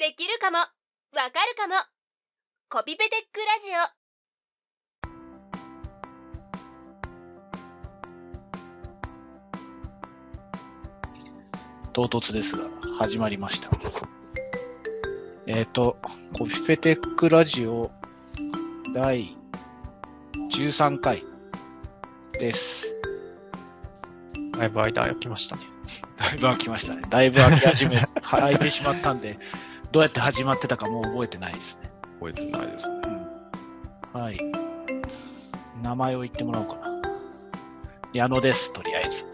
できるかもわかるかもコピペテックラジオ唐突ですが、始まりました。えっ、と、コピペテックラジオ第13回です。だいぶ間空きましたね。だいぶ空きましたね。だいぶ空き始め、空いてしまったんで、どうやって始まってたかもう覚えてないですね。覚えてないですね。はい。名前を言ってもらおうかな。矢野です、とりあえず。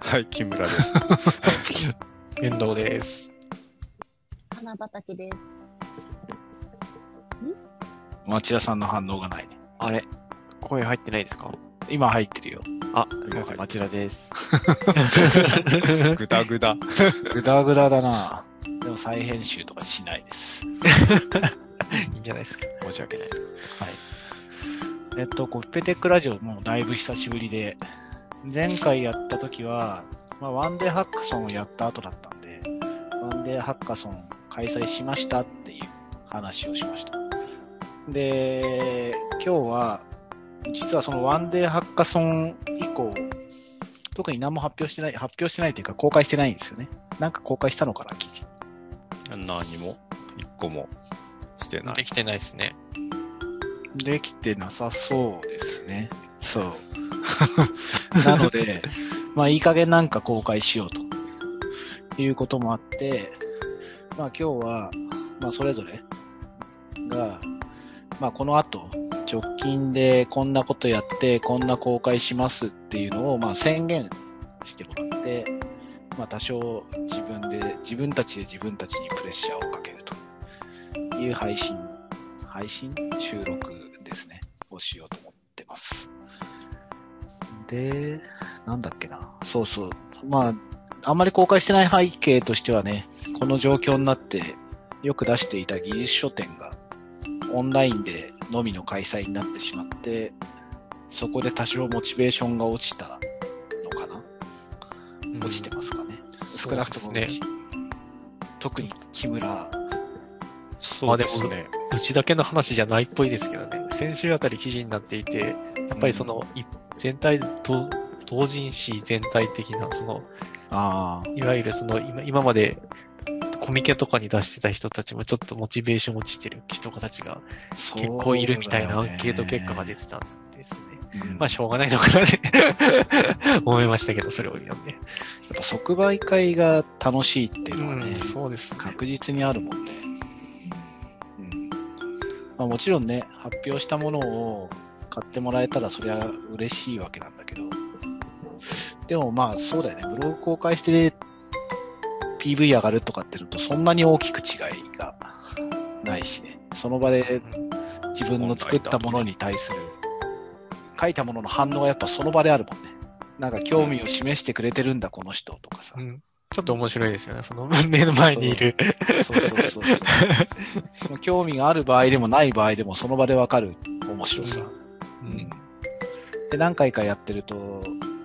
はい、木村です。遠藤です。花畑です。町田さんの反応がないね。あれ？声入ってないですか？今入ってるよ。あ、すみません、町田です。ぐだぐだ。ぐだぐだだなでも再編集とかしないです。いいんじゃないですか。申し訳ない。はい。えっと、コピペテックラジオもうだいぶ久しぶりで、前回やった時は、まあ、ワンデーハッカソンをやった後だったんで、ワンデーハッカソン開催しましたっていう話をしました。で、今日は、実はそのワンデーハッカソン以降、特に何も発表してない、発表してないというか公開してないんですよね。なんか公開したのかな、記事。何も、一個も？してない。できてないですね。できてなさそうですね。そう。なので、まあいい加減なんか公開しようということもあって、まあ今日は、まあそれぞれが、まあこの後、直近でこんなことやって、こんな公開しますっていうのを、まあ宣言してもらって、まあ多少自分で、自分たちで自分たちにプレッシャーをかけるという配信配信？収録ですね。をしようと思ってます。で、なんだっけな。そうそう。まあ、あんまり公開してない背景としてはね、この状況になって、よく出していた技術書店が、オンラインでのみの開催になってしまって、そこで多少モチベーションが落ちたのかな、落ちて。少なくとも、そうですね。特に木村、そうですね。うちだけの話じゃないっぽいですけどね。先週あたり記事になっていて、やっぱりその、い全体と、同人誌全体的な、その、ああ、いわゆるその、今今まで、コミケとかに出してた人たちもちょっとモチベーション落ちてる人たちが結構いるみたいなアンケート結果が出てたんまあしょうがないのかなって 思いましたけど、それを読んで。やっぱ即売会が楽しいっていうのはね、そうですね。確実にあるもんね。うんまあ、もちろんね、発表したものを買ってもらえたらそれは嬉しいわけなんだけど、でもまあそうだよね、ブログ公開して PV 上がるとかってのとそんなに大きく違いがないしね、その場で自分の作ったものに対する、書いたものの反応がやっぱその場であるもんね。なんか興味を示してくれてるんだ、この人とかさう。んちょっと面白いですよね。その目の前にいる。そうそうそうそう。その興味がある場合でもない場合でもその場でわかる面白さ。うんで、何回かやってると、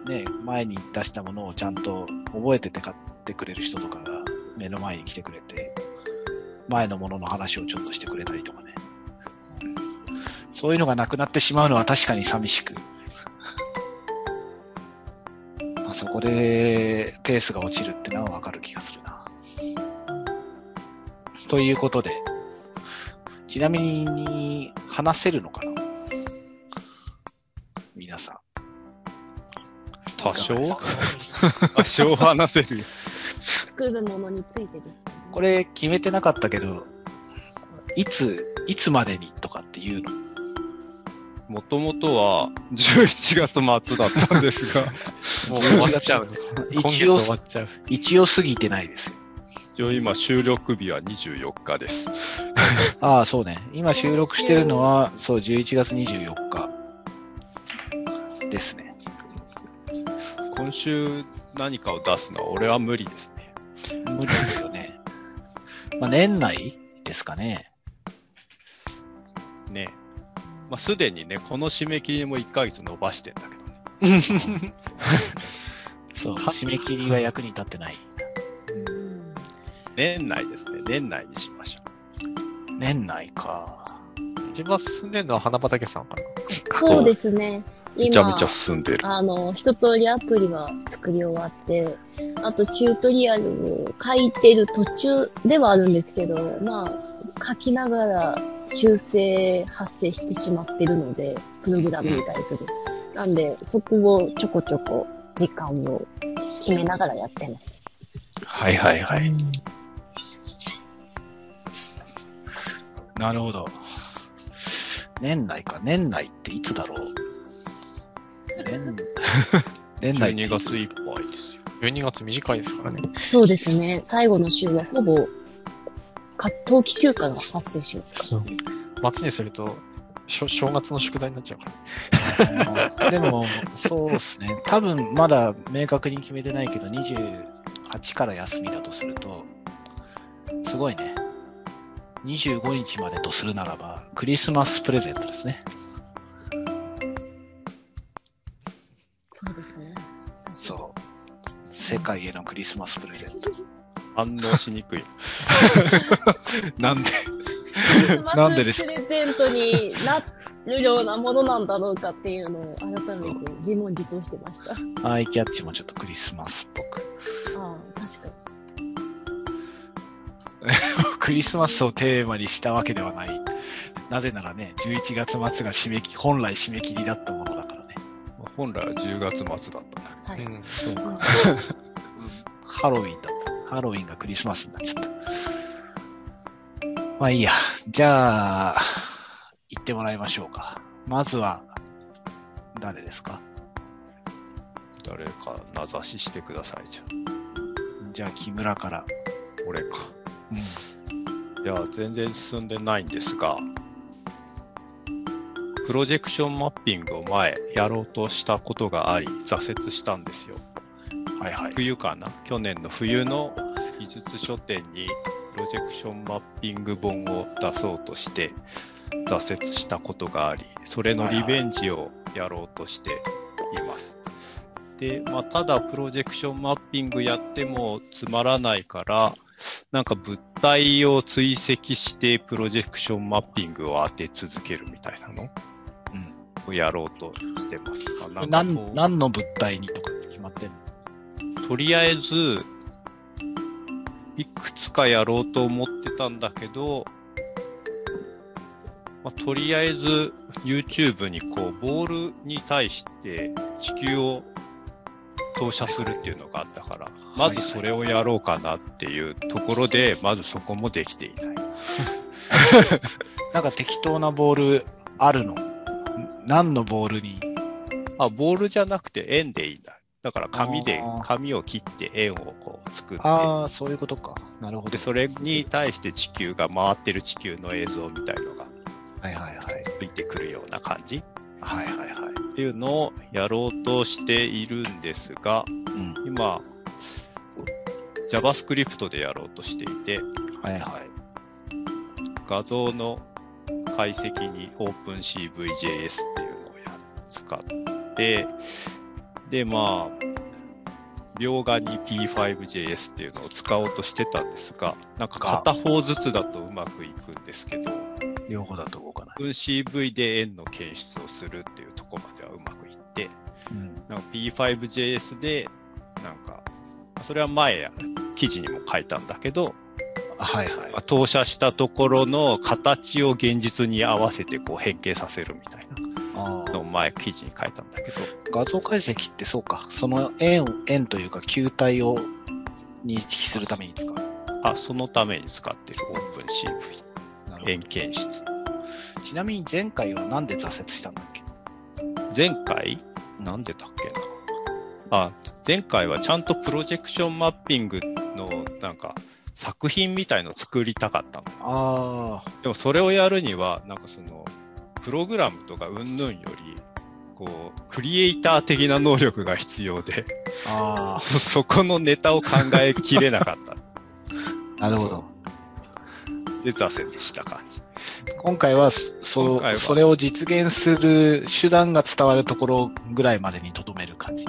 ね、前に出したものをちゃんと覚えてて買ってくれる人とかが目の前に来てくれて、前のものの話をちょっとしてくれたりとかね。そういうのがなくなってしまうのは確かに寂しく。まあ、そこでペースが落ちるってのはわかる気がするな。ということで、ちなみに話せるのかな？皆さん。多少？多少話せるよ。作るものについてですよね。これ決めてなかったけど、いつ、いつまでにとかっていうのもともとは11月末だったんですが、もう終わっちゃう 一応終わっちゃう。一応過ぎてないですよ。一応今収録日は24日です。ああ、そうね。今収録してるのは、そう、11月24日ですね。今週何かを出すのは俺は無理ですね。無理ですよね。まあ、年内ですかね。ねまあ、すでにね、この締め切りも1ヶ月伸ばしてんだけどね。そう、締め切りが役に立ってない。うん年内ですね。年内にしましょ年内か。一番進んでるのは花畑さんかな。そうですね。う。めちゃ今めちゃ進んでる。あの、一通りアプリは作り終わって、あとチュートリアルを書いてる途中ではあるんですけど、まあ、書きながら修正発生してしまってるので、プログラムに対する。なんで、そこをちょこちょこ時間を決めながらやってます。はいはいはい。なるほど。年内か。年内っていつだろう？年 年内って12月いっぱいですよ。12月短いですからね。そうですね。最後の週はほぼ、か冬季休暇が発生しますか？らね。末にすると、しょ正月の宿題になっちゃうから。でも、そうですね。多分まだ明確に決めてないけど、28から休みだとすると、すごいね。25日までとするならば、クリスマスプレゼントですね。そうですね。そう。世界へのクリスマスプレゼント。反応しにくい。なんで？なんでです？かスプレゼントになるようなものなんだろうかっていうのを改めて自問自答してました。あアイキャッチもちょっとクリスマスっぽく。あ、確かに。クリスマスをテーマにしたわけではない。なぜならね、11月末が締め切本来締め切りだったものだからね。本来は10月末だったんだはい。うん。そうか。ハロウィンだ。ハロウィンがクリスマスになっちゃった。まあいいや。じゃあ、行ってもらいましょうか。まずは、誰ですか？誰か名指ししてくださいじゃん。じゃあ、木村から。俺か。うん。いや、全然進んでないんですが、プロジェクションマッピングを前やろうとしたことがあり、挫折したんですよ。はいはい。冬かな？去年の冬の技術書店にプロジェクションマッピング本を出そうとして挫折したことがあり、それのリベンジをやろうとしています。で、まあ、ただプロジェクションマッピングやってもつまらないから、なんか物体を追跡してプロジェクションマッピングを当て続けるみたいなのうんをやろうとしてます。何の物体にとかって決まってんの？とりあえず、いくつかやろうと思ってたんだけど、まあ、とりあえず YouTube にこうボールに対して地球を投射するっていうのがあったから、まずそれをやろうかなっていうところで、まずそこもできていない。なんか適当なボールあるの？ん何のボールに？あ、ボールじゃなくて円でいいんだ。だから紙で紙を切って円をこう作って、ああ、そういうことか。なるほど。で、それに対して地球が回ってる地球の映像みたいのがはいはいはい。ついてくるような感じはいはいはい。っていうのをやろうとしているんですが、うん。今、JavaScript でやろうとしていて、はいはい。画像の解析に OpenCVJS っていうのをや使って、で、まあ、描画に P5JS っていうのを使おうとしてたんですが、なんか片方ずつだとうまくいくんですけど、両方だと動かない。OpenCV で円の検出をするっていうところまではうまくいって、うん。なんか P5JS で、なんか、それは前、記事にも書いたんだけど、はいはいまあ。投射したところの形を現実に合わせてこう変形させるみたいあなのを前記事に書いたんだけど、画像解析ってそうか。その円、円というか球体を認識するために使う。あ、そのために使ってる OpenCV なる円検出。ちなみに前回はなんで挫折したんだっけ？前回？なんでだっけなあ、前回はちゃんとプロジェクションマッピングのなんか作品みたいの作りたかったの。あでもそれをやるには、なんかその、プログラムとか云々より、こう、クリエイター的な能力が必要で、あ、あ そそこのネタを考えきれなかった。あ、なるほど。で、挫折した感じ。今回はそ回はそれを実現する手段が伝わるところぐらいまでにとどめる感じ。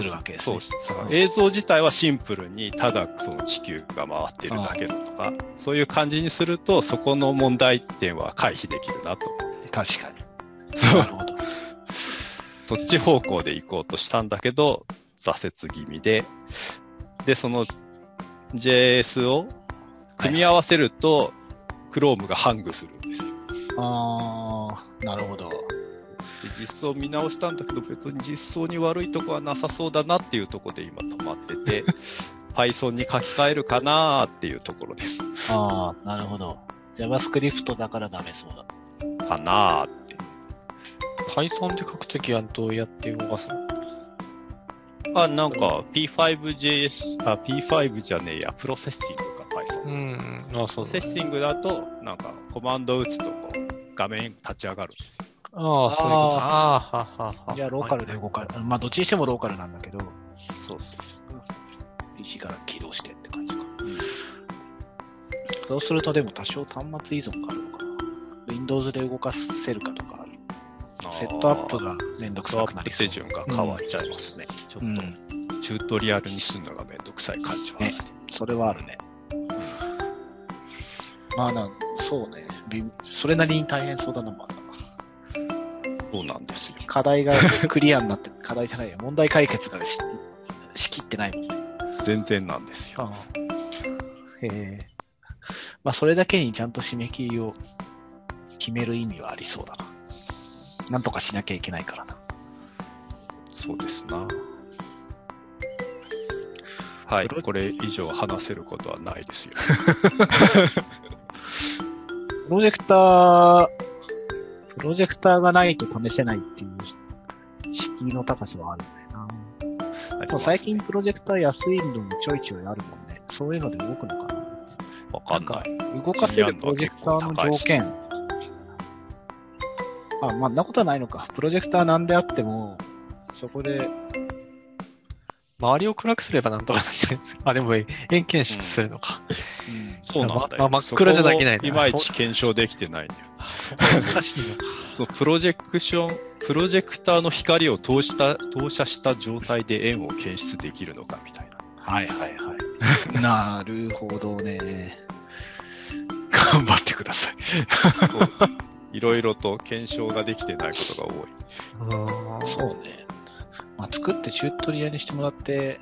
うするわけですね。そうさ映像自体はシンプルにただその地球が回ってるだけだとか、そういう感じにすると、そこの問題点は回避できるなと思って。確かに。なるほど。そっち方向で行こうとしたんだけど、挫折気味で、で、その JS を組み合わせると、Chrome がハングするんですよ。あー、なるほど。で実装見直したんだけど、別に実装に悪いとこはなさそうだなっていうところで今止まってて、Python に書き換えるかなーっていうところです。あー、なるほど。JavaScript だからダメそうだ。かなーって。Python で書くときはどうやって動かすの？あ、なんか P5JS、あ、P5 じゃねえや、プロセッシングか Python。うん、あ、プロそうだ。セッシングだと、なんかコマンド打つとこう画面立ち上がるんですよ。ああ、そういうこと。ああ、ははは。じゃあ、ローカルで動かる。まあ、どっちにしてもローカルなんだけど、そうそう。PC から起動してって感じか。そうすると、でも多少端末依存があるのかな。Windows で動かせるかとかある。セットアップがめんどくさくなりそう手。順が変わっちゃいますね。ちょうんっと、チュートリアルにするのがめんどくさい感じはある。それはあるね。まあな、そうね。びそれなりに大変そうだな、まだ。そうなんですよ。課題がクリアになって、課題じゃないよ。問題解決がししきってないもんね。全然なんですよ。へえ。まあ、それだけにちゃんと締め切りを決める意味はありそうだな。なんとかしなきゃいけないからな。そうですな。はい、これ以上話せることはないですよ。プロジェクター、プロジェクターがないと試せないっていう敷居の高さはあるんだよな。でも最近プロジェクター安いのもちょいちょいあるもんね。そういうので動くのかな。わかんない。動かせるプロジェクターの条件。あ、まあ、んなことはないのか。プロジェクターなんであっても、そこで、周りを暗くすればなんとかなるじゃないですか。あ、でも、円検出するのか。そうなんだよ。まま真っ暗じゃできないいまいち検証できてないんだよ。難しいのか。そのプロジェクション、プロジェクターの光を投した投射した状態で円を検出できるのかみたいな。はいはいはい。なるほどね。頑張ってください。いろいろと検証ができてないことが多い。そうね。まあ、作ってチュートリアルにしてもらって、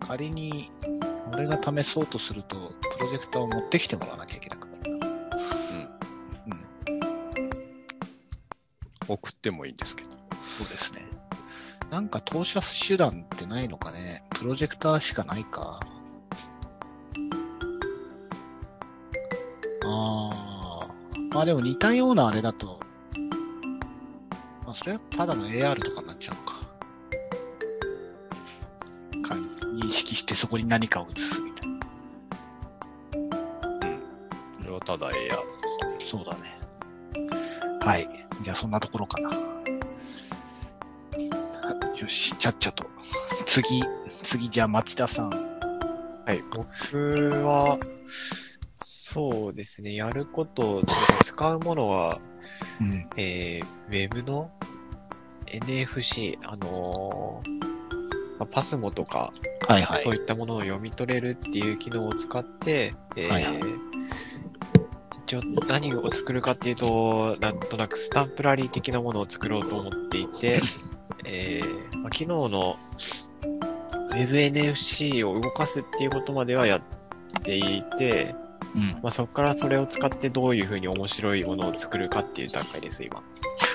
仮に俺が試そうとすると、プロジェクターを持ってきてもらわなきゃいけなく送ってもいいんですけど。そうですね。なんか投射手段ってないのかねプロジェクターしかないか。ああ。まあでも似たようなあれだと、まあそれはただの AR とかになっちゃうのか。か認識してそこに何かを映すみたいな。これはただ AR そうだね。はい。じゃあそんなところかな。よし、ちゃっちゃと。次、次、じゃあ町田さん。はい、僕は、そうですね、やること、使うものは、うん。えー、ウェブの NFC、あのーまあパスモとか、はいはいそう。いったものを読み取れるっていう機能を使って、えーはいはい一応何を作るかっていうと、なんとなくスタンプラリー的なものを作ろうと思っていて、えーまあ、昨日の WebNFC を動かすっていうことまではやっていて、うん。まあ、そこからそれを使ってどういうふうに面白いものを作るかっていう段階です、今。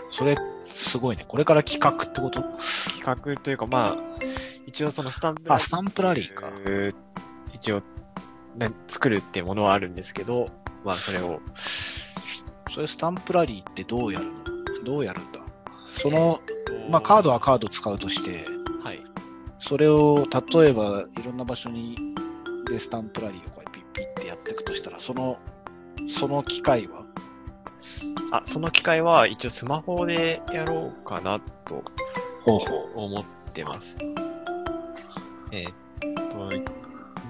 それ、すごいね。これから企画ってこと？企画というか、まあ、一応そのスタンプあ、スタンプラリーか。ー一応、ね、作るっていうものはあるんですけど、まあそれを、それスタンプラリーってどうやるの？どうやるんだ？その、まあカードはカード使うとして、はい。それを例えばいろんな場所にでスタンプラリーをこうピッピッってやっていくとしたら、その、その機械は？あ、その機械は一応スマホでやろうかなと思ってます。えーっと、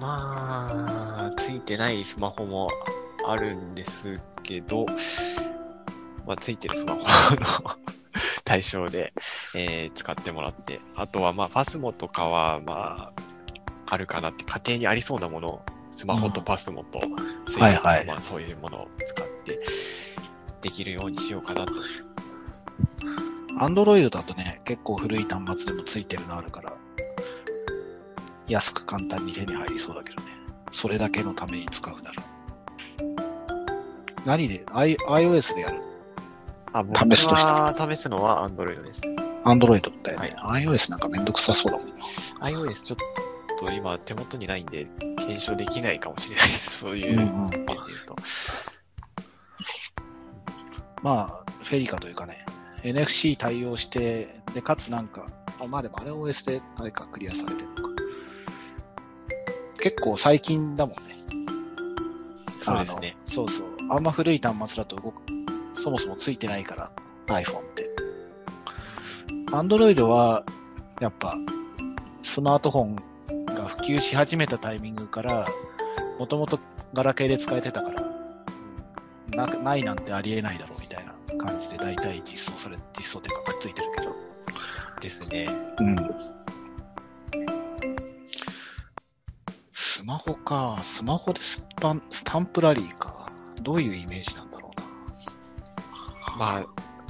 まあ、ついてないスマホもあるんですけど、まあ、ついてるスマホの 対象で、えー使ってもらって、あとはまあ、パスモとかは、まあ、あるかなって、家庭にありそうなものを、スマホと PASMOと、 Suicaとかまあ、そういうものを使って、できるようにしようかなと。アンドロイドだとね、結構古い端末でもついてるのあるから、安く簡単に手に入りそうだけどね。それだけのために使うなら。何で、I、iOS でやるあ、僕試すとしたは試すのは Android です。?Android だよね。iOS なんかめんどくさそうだもんな。iOS ちょっと今手元にないんで、検証できないかもしれないです。そういう面で言うと。まあ、フェリカというかね、NFC 対応して、で、かつなんか、あまあでもあれ OS であれかクリアされてるのか。結構最近だもんね。そうですね。そうそう。あんま古い端末だと動く、そもそもついてないから、iPhone って。Android は、やっぱ、スマートフォンが普及し始めたタイミングから、もともとガラケーで使えてたから、なないなんてありえないだろうみたいな感じで大体実装され、実装っていうかくっついてるけど。ですね。うん。スマホか。スマホでスパンスタンプラリーか。どういうイメージなんだろまあ、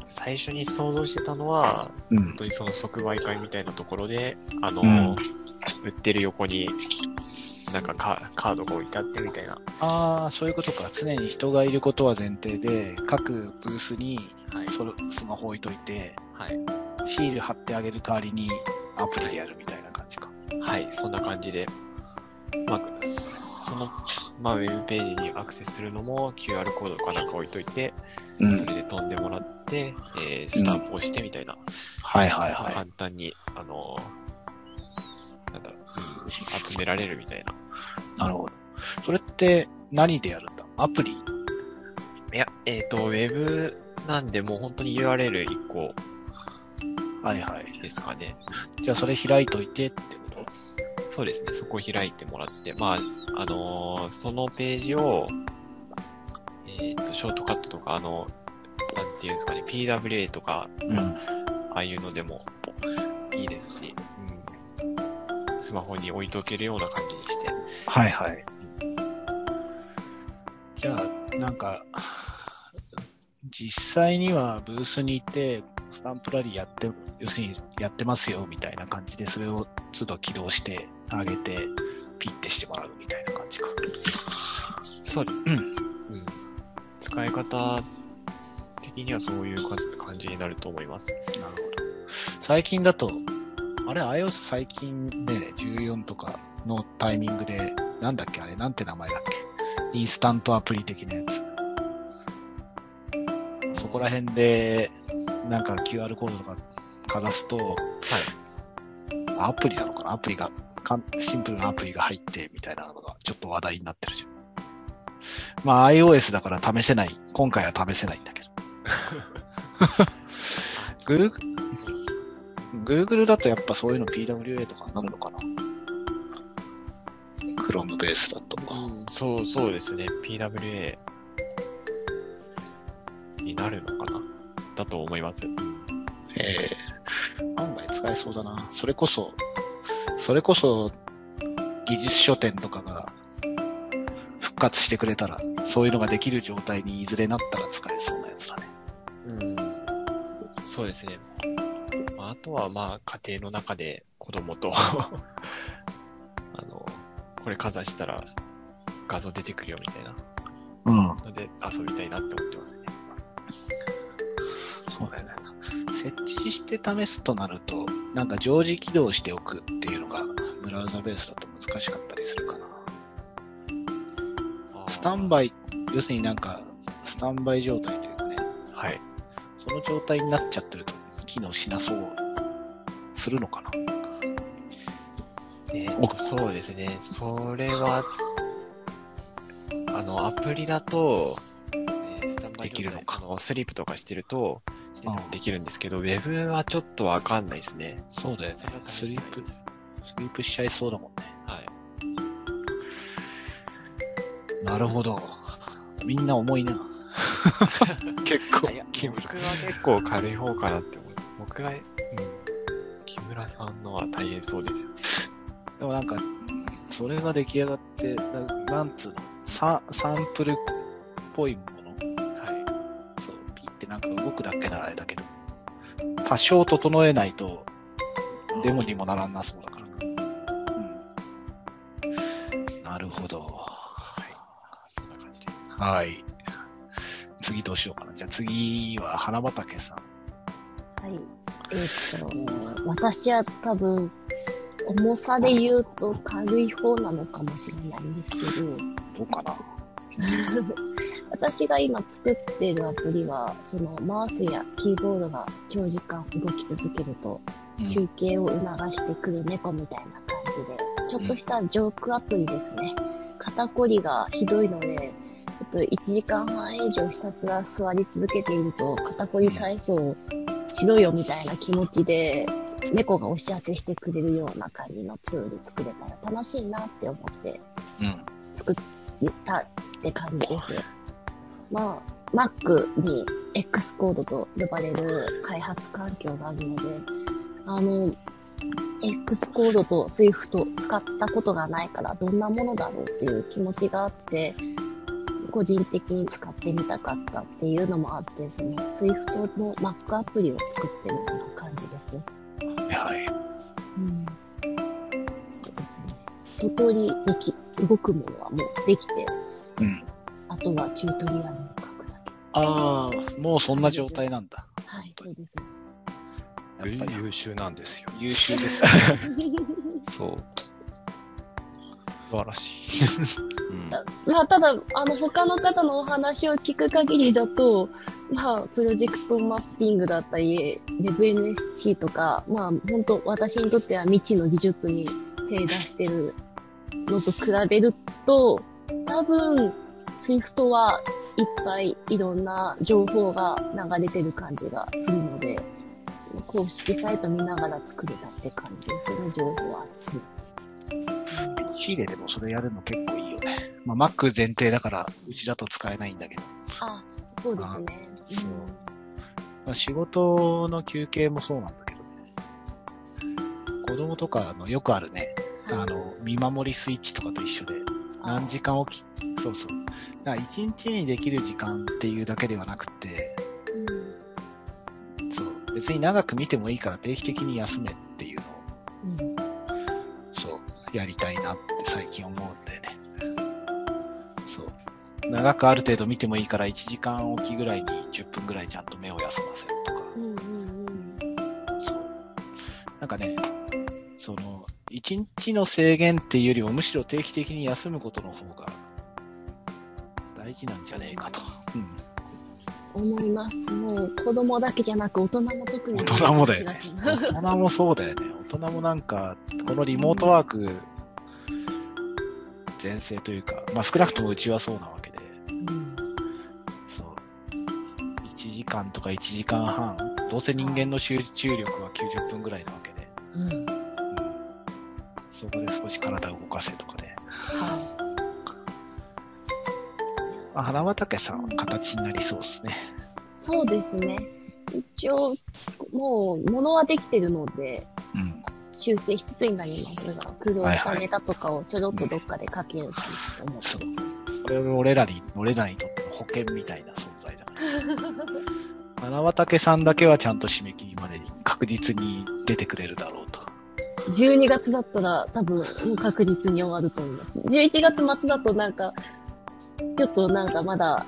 最初に想像してたのは、うな。うん本。当にその即売会みたいなところで、あの、うん売ってる横に、なんかカカードが置いてあってみたいな。ああ、そういうことか。常に人がいることは前提で、各ブースにはい。そのスマホ置いといて、はい。シール貼ってあげる代わりにアプリでやるみたいな感じか。はい、そんな感じで。まあ、その、まあ、ウェブページにアクセスするのも QR コードかなんか置いといて、うんそれで飛んでもらって、えースタンプをしてみたいな。はいはいはい。簡単に、あのーなんだろう、うん集められるみたいな。なるほど。それって何でやるんだ？アプリ？いや、えっ、と、ウェブなんで、もう本当に URL1 個はいはい。ですかね。じゃあそれ開いといてってそうですね、そこを開いてもらって、まあ、あのーそのページを、えっ、と、ショートカットとか、あの、なんていうんですかね、PWA とか、うん。ああいうのでもいいですし、うん、スマホに置いとけるような感じにして、はいはい。じゃあ、なんか、実際にはブースに行って、スタンプラリーやって、要するにやってますよみたいな感じで、それを都度起動してあげて、ピッてしてもらうみたいな感じか。そうですね。うん。使い方的にはそういうか感じになると思います。なるほど。最近だと、あれ、iOS 最近ね、14とかのタイミングで、なんだっけあれ、なんて名前だっけ？インスタントアプリ的なやつ。そこら辺で、なんか QR コードとかかざすと、はい。アプリなのかな？アプリが、かんシンプルなアプリが入ってみたいなのがちょっと話題になってるじゃん。まあ iOS だから試せない。今回は試せないんだけど。Google, Google だとやっぱそういうの PWA とかになるのかな ?Chrome ベースだと。そう、そうですね。PWA になるのかなだと思います。えー、案外使えそうだな。それこそ、それこそ技術書店とかが復活してくれたら、そういうのができる状態にいずれなったら使えそうなやつだね。うん。そうですね。まああとは、まあ、家庭の中で子供と あの、これかざしたら画像出てくるよみたいなうん。ので遊びたいなって思ってますね。そうだよね。設置して試すとなると、なんか常時起動しておくっていうのが、ブラウザベースだと難しかったりするかな。スタンバイ、要するになんか、スタンバイ状態というかね、はい。その状態になっちゃってると、機能しなそう、するのかな。えーそうですね。それは、あの、アプリだと、えースタンバイできるのかスリープとかしてると、しててもできるんですけど、ウェブはちょっとわかんないですね。そうだよねスリープスリープしちゃいそうだもんね。はい。なるほど。みんな重いな。結構木村僕は結構軽い方かなって思う。僕は、うん、木村さんのは大変そうですよ。でもなんか、それが出来上がって、ななんつうの、ササンプルっぽい。そう、ピっけならあれだけど、多少整えないと、デモにもならんなそうだから。うん。なるほど。そんな感じです。はい。次どうしようかな。じゃあ次は花畑さん。はい。えっ、と、私は多分、重さで言うと軽い方なのかもしれないんですけど、どうかな 私が今作っているアプリは、そのマウスやキーボードが長時間動き続けると、うん休憩を促してくる猫みたいな感じで、ちょっとしたジョークアプリですね。肩こりがひどいので、と、1時間半以上ひたすら座り続けていると、肩こり体操をしろよみたいな気持ちで、猫がお知らせしてくれるような感じのツール作れたら楽しいなって思ってうん。作ったって感じです。まあ、Mac に X コードと呼ばれる開発環境があるので、あの、X コードと Swift 使ったことがないからどんなものだろうっていう気持ちがあって、個人的に使ってみたかったっていうのもあって、その Swift の Mac アプリを作ってるような感じです。はい。うん。そうですね。一通りでき、動くものはもうできて、うん。あとはチュートリアルを書くだけ。ああ、もうそんな状態なんだ。はい、そうですね。やっぱり優秀なんですよ。優秀ですね。そう。素晴らしい。うんまあ、ただ、あの、他の方のお話を聞く限りだと、まあ、プロジェクトマッピングだったり、WebNSC とか、まあ、本当私にとっては未知の技術に手出してるのと比べると、多分、Swift はいっぱいいろんな情報が流れてる感じがするので、公式サイト見ながら作れたって感じですね、情報は集めつつ。シーレでもそれやるの結構いいよね。まあ、Mac 前提だから、うちだと使えないんだけど。あ、そうですね。そうまあ、仕事の休憩もそうなんだけどね。子供とかのよくあるね、うんあの、見守りスイッチとかと一緒で、あ何時間起き、そうそう。だから一日にできる時間っていうだけではなくて、うんそう、別に長く見てもいいから定期的に休めっていうのを、うんそう、やりたいなって最近思うんだよね。そう。長くある程度見てもいいから1時間おきぐらいに10分ぐらいちゃんと目を休ませるとか。うんうんうんそう。なんかね、その、一日の制限っていうよりも、むしろ定期的に休むことの方が大事なんじゃねえかと。うん。思います。もう子供だけじゃなく大人も特に大人もだよね大人もそうだよね。大人もなんか、このリモートワーク全盛というか、まあ少なくともうちはそうなわけで、うんそう。1時間とか1時間半、どうせ人間の集中力は90分ぐらいなわけで、うんうん、そこで少し体を動かせとかで、はまあ、花畑さんは形になりそうですね。い、そうですね。一応、もう、物はできてるので、うん。修正しつつになりますが、苦労したネタとかをちょろっとどっかで書けると思ってます。これは俺らに、俺らにとっての保険みたいな存在だ。花畑さんだけはちゃんと締め切りまでに確実に出てくれるだろうと。12月だったら多分もう確実に終わると思います。11月末だとなんか、ちょっとなんかまだ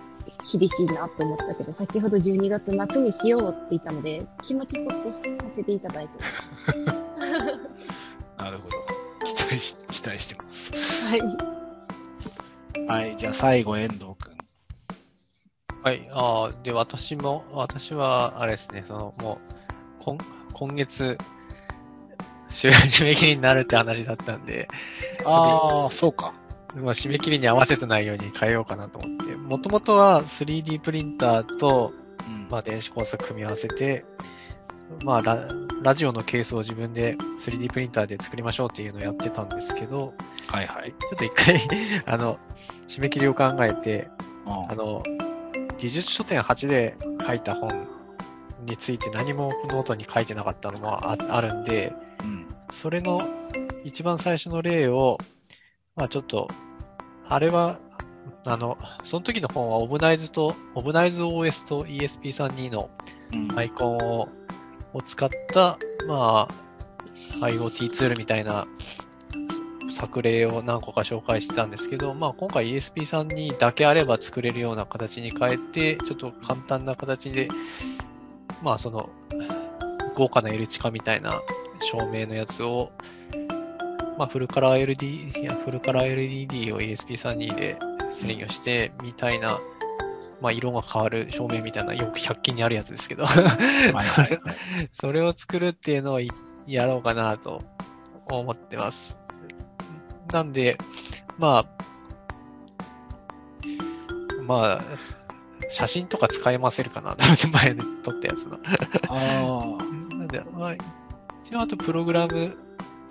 厳しいなって思ったけど、先ほど12月末にしようって言ったので、気持ちほっとさせていただいて なるほど。期待し、期待してます。ます。はい。はい、じゃあ最後、遠藤くん。はい。ああ、で、私も、私は、あれですね、その、もう、今、今月、締め切りになるって話だったんで、ああ、そうか。まあ、締め切りに合わせてないように変えようかなと思って、もともとは 3D プリンターと、うん。まあ、電子工作組み合わせて、まあラ、ラジオのケースを自分で 3D プリンターで作りましょうっていうのをやってたんですけど、はいはい。ちょっと一回 あの、締め切りを考えて、うんあの、技術書典8で書いた本について何もノートに書いてなかったのもあるんで、うん。それの一番最初の例を、まあちょっと、あれは、あの、その時の本はオブナイズと、オブナイズ OS と ESP32 のうんアイコンをを使った、まあ、IoT ツールみたいな作例を何個か紹介してたんですけど、まあ、今回 ESP32 だけあれば作れるような形に変えて、ちょっと簡単な形で、まあ、その、豪華な L チカみたいな照明のやつを、まあ、フルカラーいや、フルカラー LED を ESP32 で制御して、みたいな、まあ、色が変わる照明みたいな、よく100均にあるやつですけど。それを作るっていうのをいやろうかなと思ってます。なんで、まあ、まあ、写真とか使えませるかな、前で撮ったやつの。あなんで、まあ、一応あとプログラム、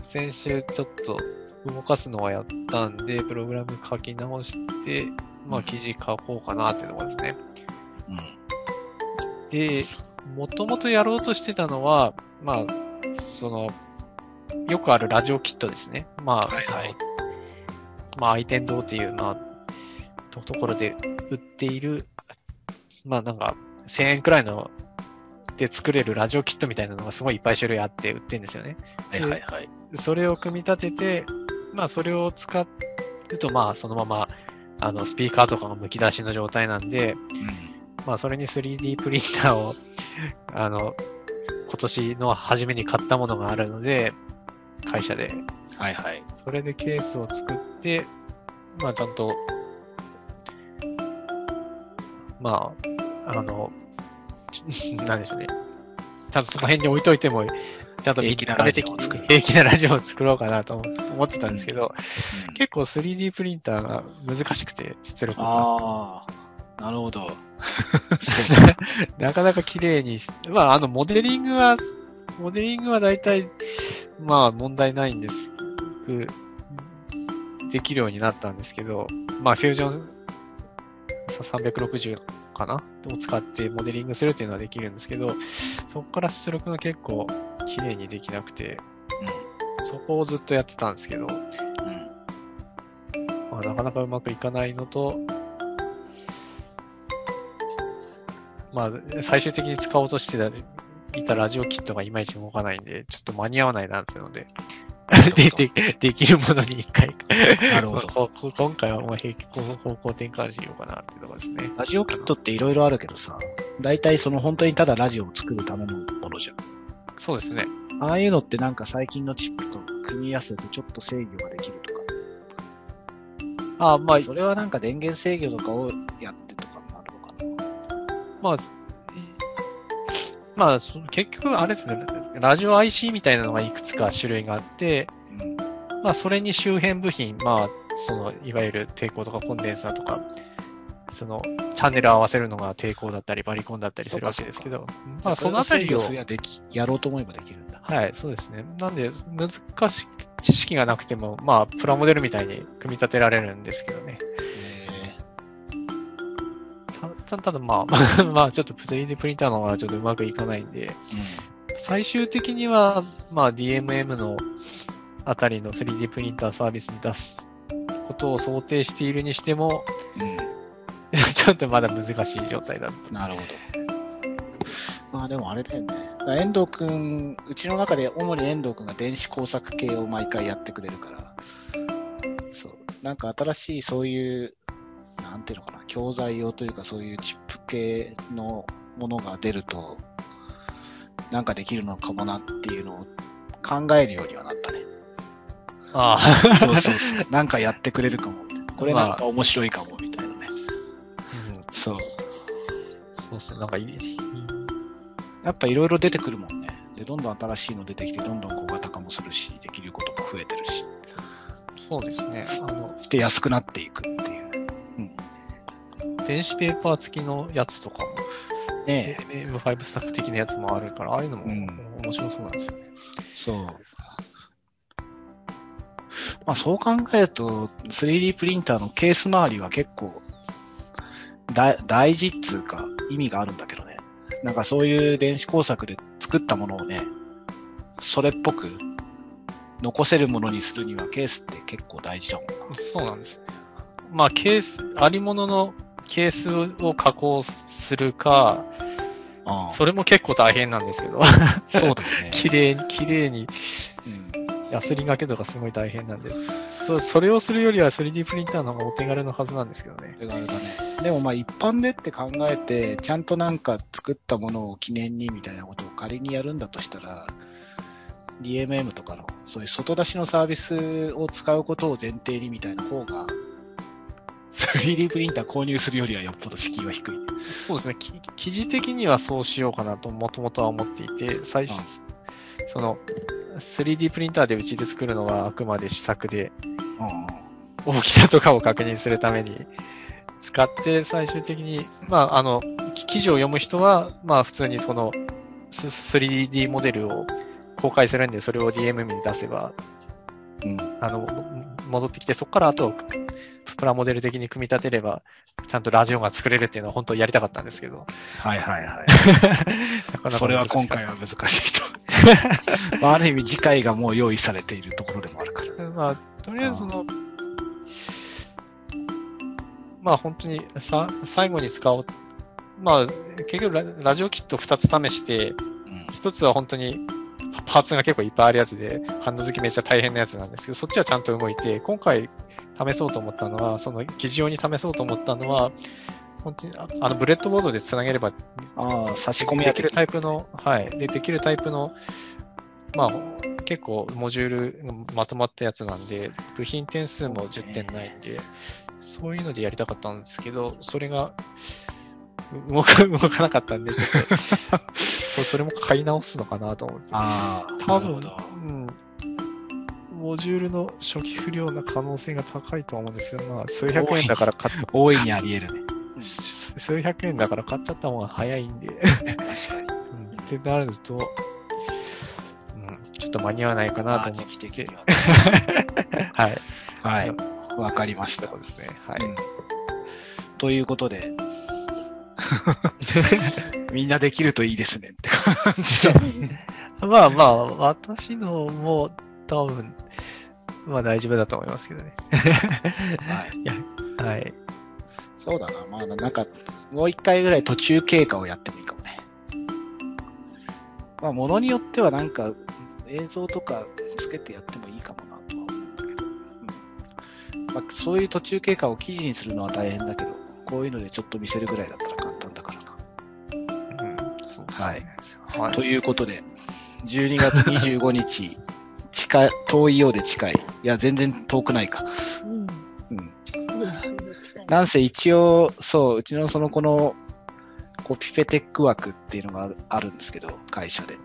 先週ちょっと動かすのはやったんで、プログラム書き直して、まあ記事書こうかなっていうところですね。あ。うん。で、もともとやろうとしてたのは、まあ、その、よくあるラジオキットですね。まあ、はいはいまあ、愛天堂っていう、まあ、とところで売っている、まあなんか、1000円くらいので作れるラジオキットみたいなのがすごいいっぱい種類あって売ってるんですよね。はいはいはい。それを組み立てて、まあそれを使うと、まあそのまま、あの、スピーカーとかが剥き出しの状態なんで、うん。まあ、それに 3D プリンターを、あの、今年の初めに買ったものがあるので、会社で。はいはい。それでケースを作って、まあ、ちゃんと、まあ、あの、ちなんでしょうね。ちゃんとその辺に置いといても、ちゃんと平気なラジオを作る平気なラジオを作ろうかなと思ってたんですけど、結構 3D プリンターが難しくて、出力が。ああ、なるほど。なかなか綺麗にし、まあ、あの、モデリングは、モデリングは大体、まあ、問題ないんです。くできるようになったんですけど、まあ、フュージョンさ360かな？を使ってモデリングするっていうのはできるんですけど、そこから出力が結構綺麗にできなくて、そこをずっとやってたんですけど、うん。まあ、なかなかうまくいかないのと、まあ、最終的に使おうとしてたいたラジオキットがいまいち動かないんで、ちょっと間に合わないなっていうので、でで できるものに一回、なるほど今回はもう平気こう方向転換しようかなっていうところですね。ラジオキットっていろいろあるけどさ、大体その本当にただラジオを作るためのものじゃん。そうですね。ああいうのってなんか最近のチップと組み合わせてちょっと制御ができるとか。ああ、まあ、それはなんか電源制御とかをやってとかになるのかな。まあ、いまあ、結局、あれですね、ラジオ IC みたいなのがいくつか種類があって、うん。まあ、それに周辺部品、まあ、その、いわゆる抵抗とかコンデンサーとか、その、チャンネル合わせるのが抵抗だったり、バリコンだったりするわけですけど、まあ、そのあたりを、やろうと思えばできるんだ。はい、そうですね。なんで、難しい、知識がなくても、まあ、プラモデルみたいに組み立てられるんですけどね。ただまあ、まあ、ちょっと 3D プリンターの方がちょっとうまくいかないんで、最終的には、まあ、DMM のあたりの 3D プリンターサービスに出すことを想定しているにしても、うん。うん。ちょっとまだ難しい状態だった。なるほど。まあでもあれだよね。遠藤くん、うちの中で主に遠藤くんが電子工作系を毎回やってくれるから、そう。なんか新しいそういう、なんていうのかな、教材用というかそういうチップ系のものが出ると、なんかできるのかもなっていうのを考えるようにはなったね。あそうそうそう。なんかやってくれるかも。これなんか面白いかもみたいなね。うん、そう。そうですね。なんかいい、やっぱいろいろ出てくるもんね。で、どんどん新しいの出てきて、どんどん小型化もするし、できることも増えてるし、そうですね。あの、で、安くなっていくう。電子ペーパー付きのやつとかも、ね M5 スタック的なやつもあるから、ああいうのもうん面白そうなんですよね。そう。まあそう考えると、3D プリンターのケース周りは結構だ大事っつうか意味があるんだけどね。なんかそういう電子工作で作ったものをね、それっぽく残せるものにするにはケースって結構大事だもんな。そうなんですね。まあ、ケース、ありもののケースを加工するか、あそれも結構大変なんですけど、そうだよね。綺麗に、綺麗に、うんヤスリがけとかすごい大変なんです。そそれをするよりは 3D プリンターの方がお手軽のはずなんですけどね。手軽だね。でもまあ一般でって考えて、ちゃんとなんか作ったものを記念にみたいなことを仮にやるんだとしたら、DMM とかのそういう外出しのサービスを使うことを前提にみたいな方が、3D プリンター購入するよりはよっぽど敷居は低い。そうですね。き記事的にはそうしようかなともともとは思っていて、最初、その 3D プリンターでうちで作るのはあくまで試作で、うん大きさとかを確認するために使って最終的に、まあ、あの、き記事を読む人は、まあ普通にそのス 3D モデルを公開するんで、それを DMM に出せば、うん。あの、も戻ってきて、そこからあと、プラモデル的に組み立てれば、ちゃんとラジオが作れるっていうのは本当やりたかったんですけど、はいはいはい。なかなかそれは今回は難しいと。まあ、ある意味次回がもう用意されているところでもあるから。まあ、とりあえずその、まあ本当にさ最後に使おう。まあ結局ララジオキット2つ試して、うん。1つは本当にパーツが結構いっぱいあるやつで、ハンド付きめっちゃ大変なやつなんですけど、そっちはちゃんと動いて、今回試そうと思ったのは、その記事用に試そうと思ったのは、本当にああのブレッドボードでつなげればああ、差し込みできる。タイプの、はい。で、できるタイプの、まあ、結構モジュールまとまったやつなんで、部品点数も10点ないんで、そういうのでやりたかったんですけど、それが動か 動かなかったんで、ちょっと そそれも買い直すのかなと思って。ああ、多分うん。モジュールの初期不良な可能性が高いとは思うんですけど、まあ、数百円だから買っ大いにあり得るね。数百円だから買っちゃった方が早いんで。確かに。うんってなると、うん、ちょっと間に合わないかなと思ってに、は はい。はい。わかりました。そうですね。はい。うんということで、みんなできるといいですねって感じの。まあまあ、私のも多分、まあ大丈夫だと思いますけどね。はい。はい。そうだな。まあ、なんか、もう一回ぐらい途中経過をやってもいいかもね。まあ、ものによってはなんか、映像とかつけてやってもいいかもなとは思うんだけど。うんまあ、そういう途中経過を記事にするのは大変だけど、こういうのでちょっと見せるぐらいだったら簡単だからな。うん、そうですはいね。はい。ということで、12月25日、近い、遠いようで近い。いや、全然遠くないか。うん。うん。なんせ一応、そう、うちのその子のコピペテック枠っていうのがあるんですけど、会社で。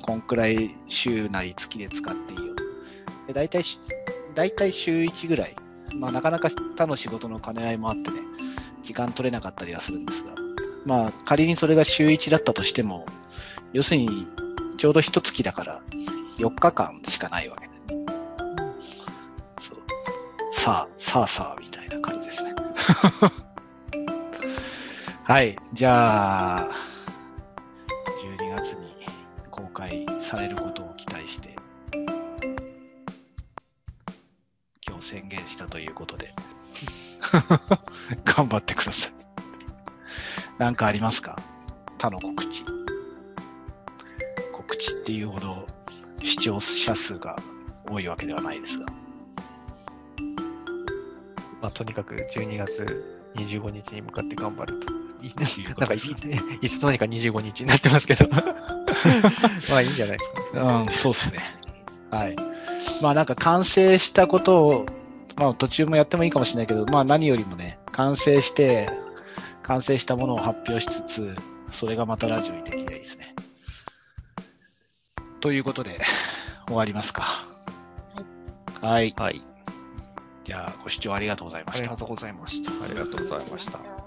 こんくらい週なり月で使っていいよ。で、大体し、大体週1ぐらい。まあ、なかなか他の仕事の兼ね合いもあってね、時間取れなかったりはするんですが、まあ、仮にそれが週1だったとしても、要するに、ちょうど一月だから、4日間しかないわけでね。そう。さあ、さあさあ、みたいな感じですね。はい。じゃあ、12月に公開されることを期待して、今日宣言したということで、頑張ってください。なんかありますか？他の告知。告知っていうほど視聴者数が多いわけではないですが。まあ、とにかく12月25日に向かって頑張ると。なんかいいつの間にか25日になってますけど。まあいいんじゃないですか、うん、そうですね。はい。まあなんか完成したことを、まあ途中もやってもいいかもしれないけど、まあ何よりもね、完成して、完成したものを発表しつつ、それがまたラジオにできればいいですね。ということで、終わりますか。はい。はい。じゃあ、ご視聴ありがとうございましたありが。とうございました。ありがとうございました。た。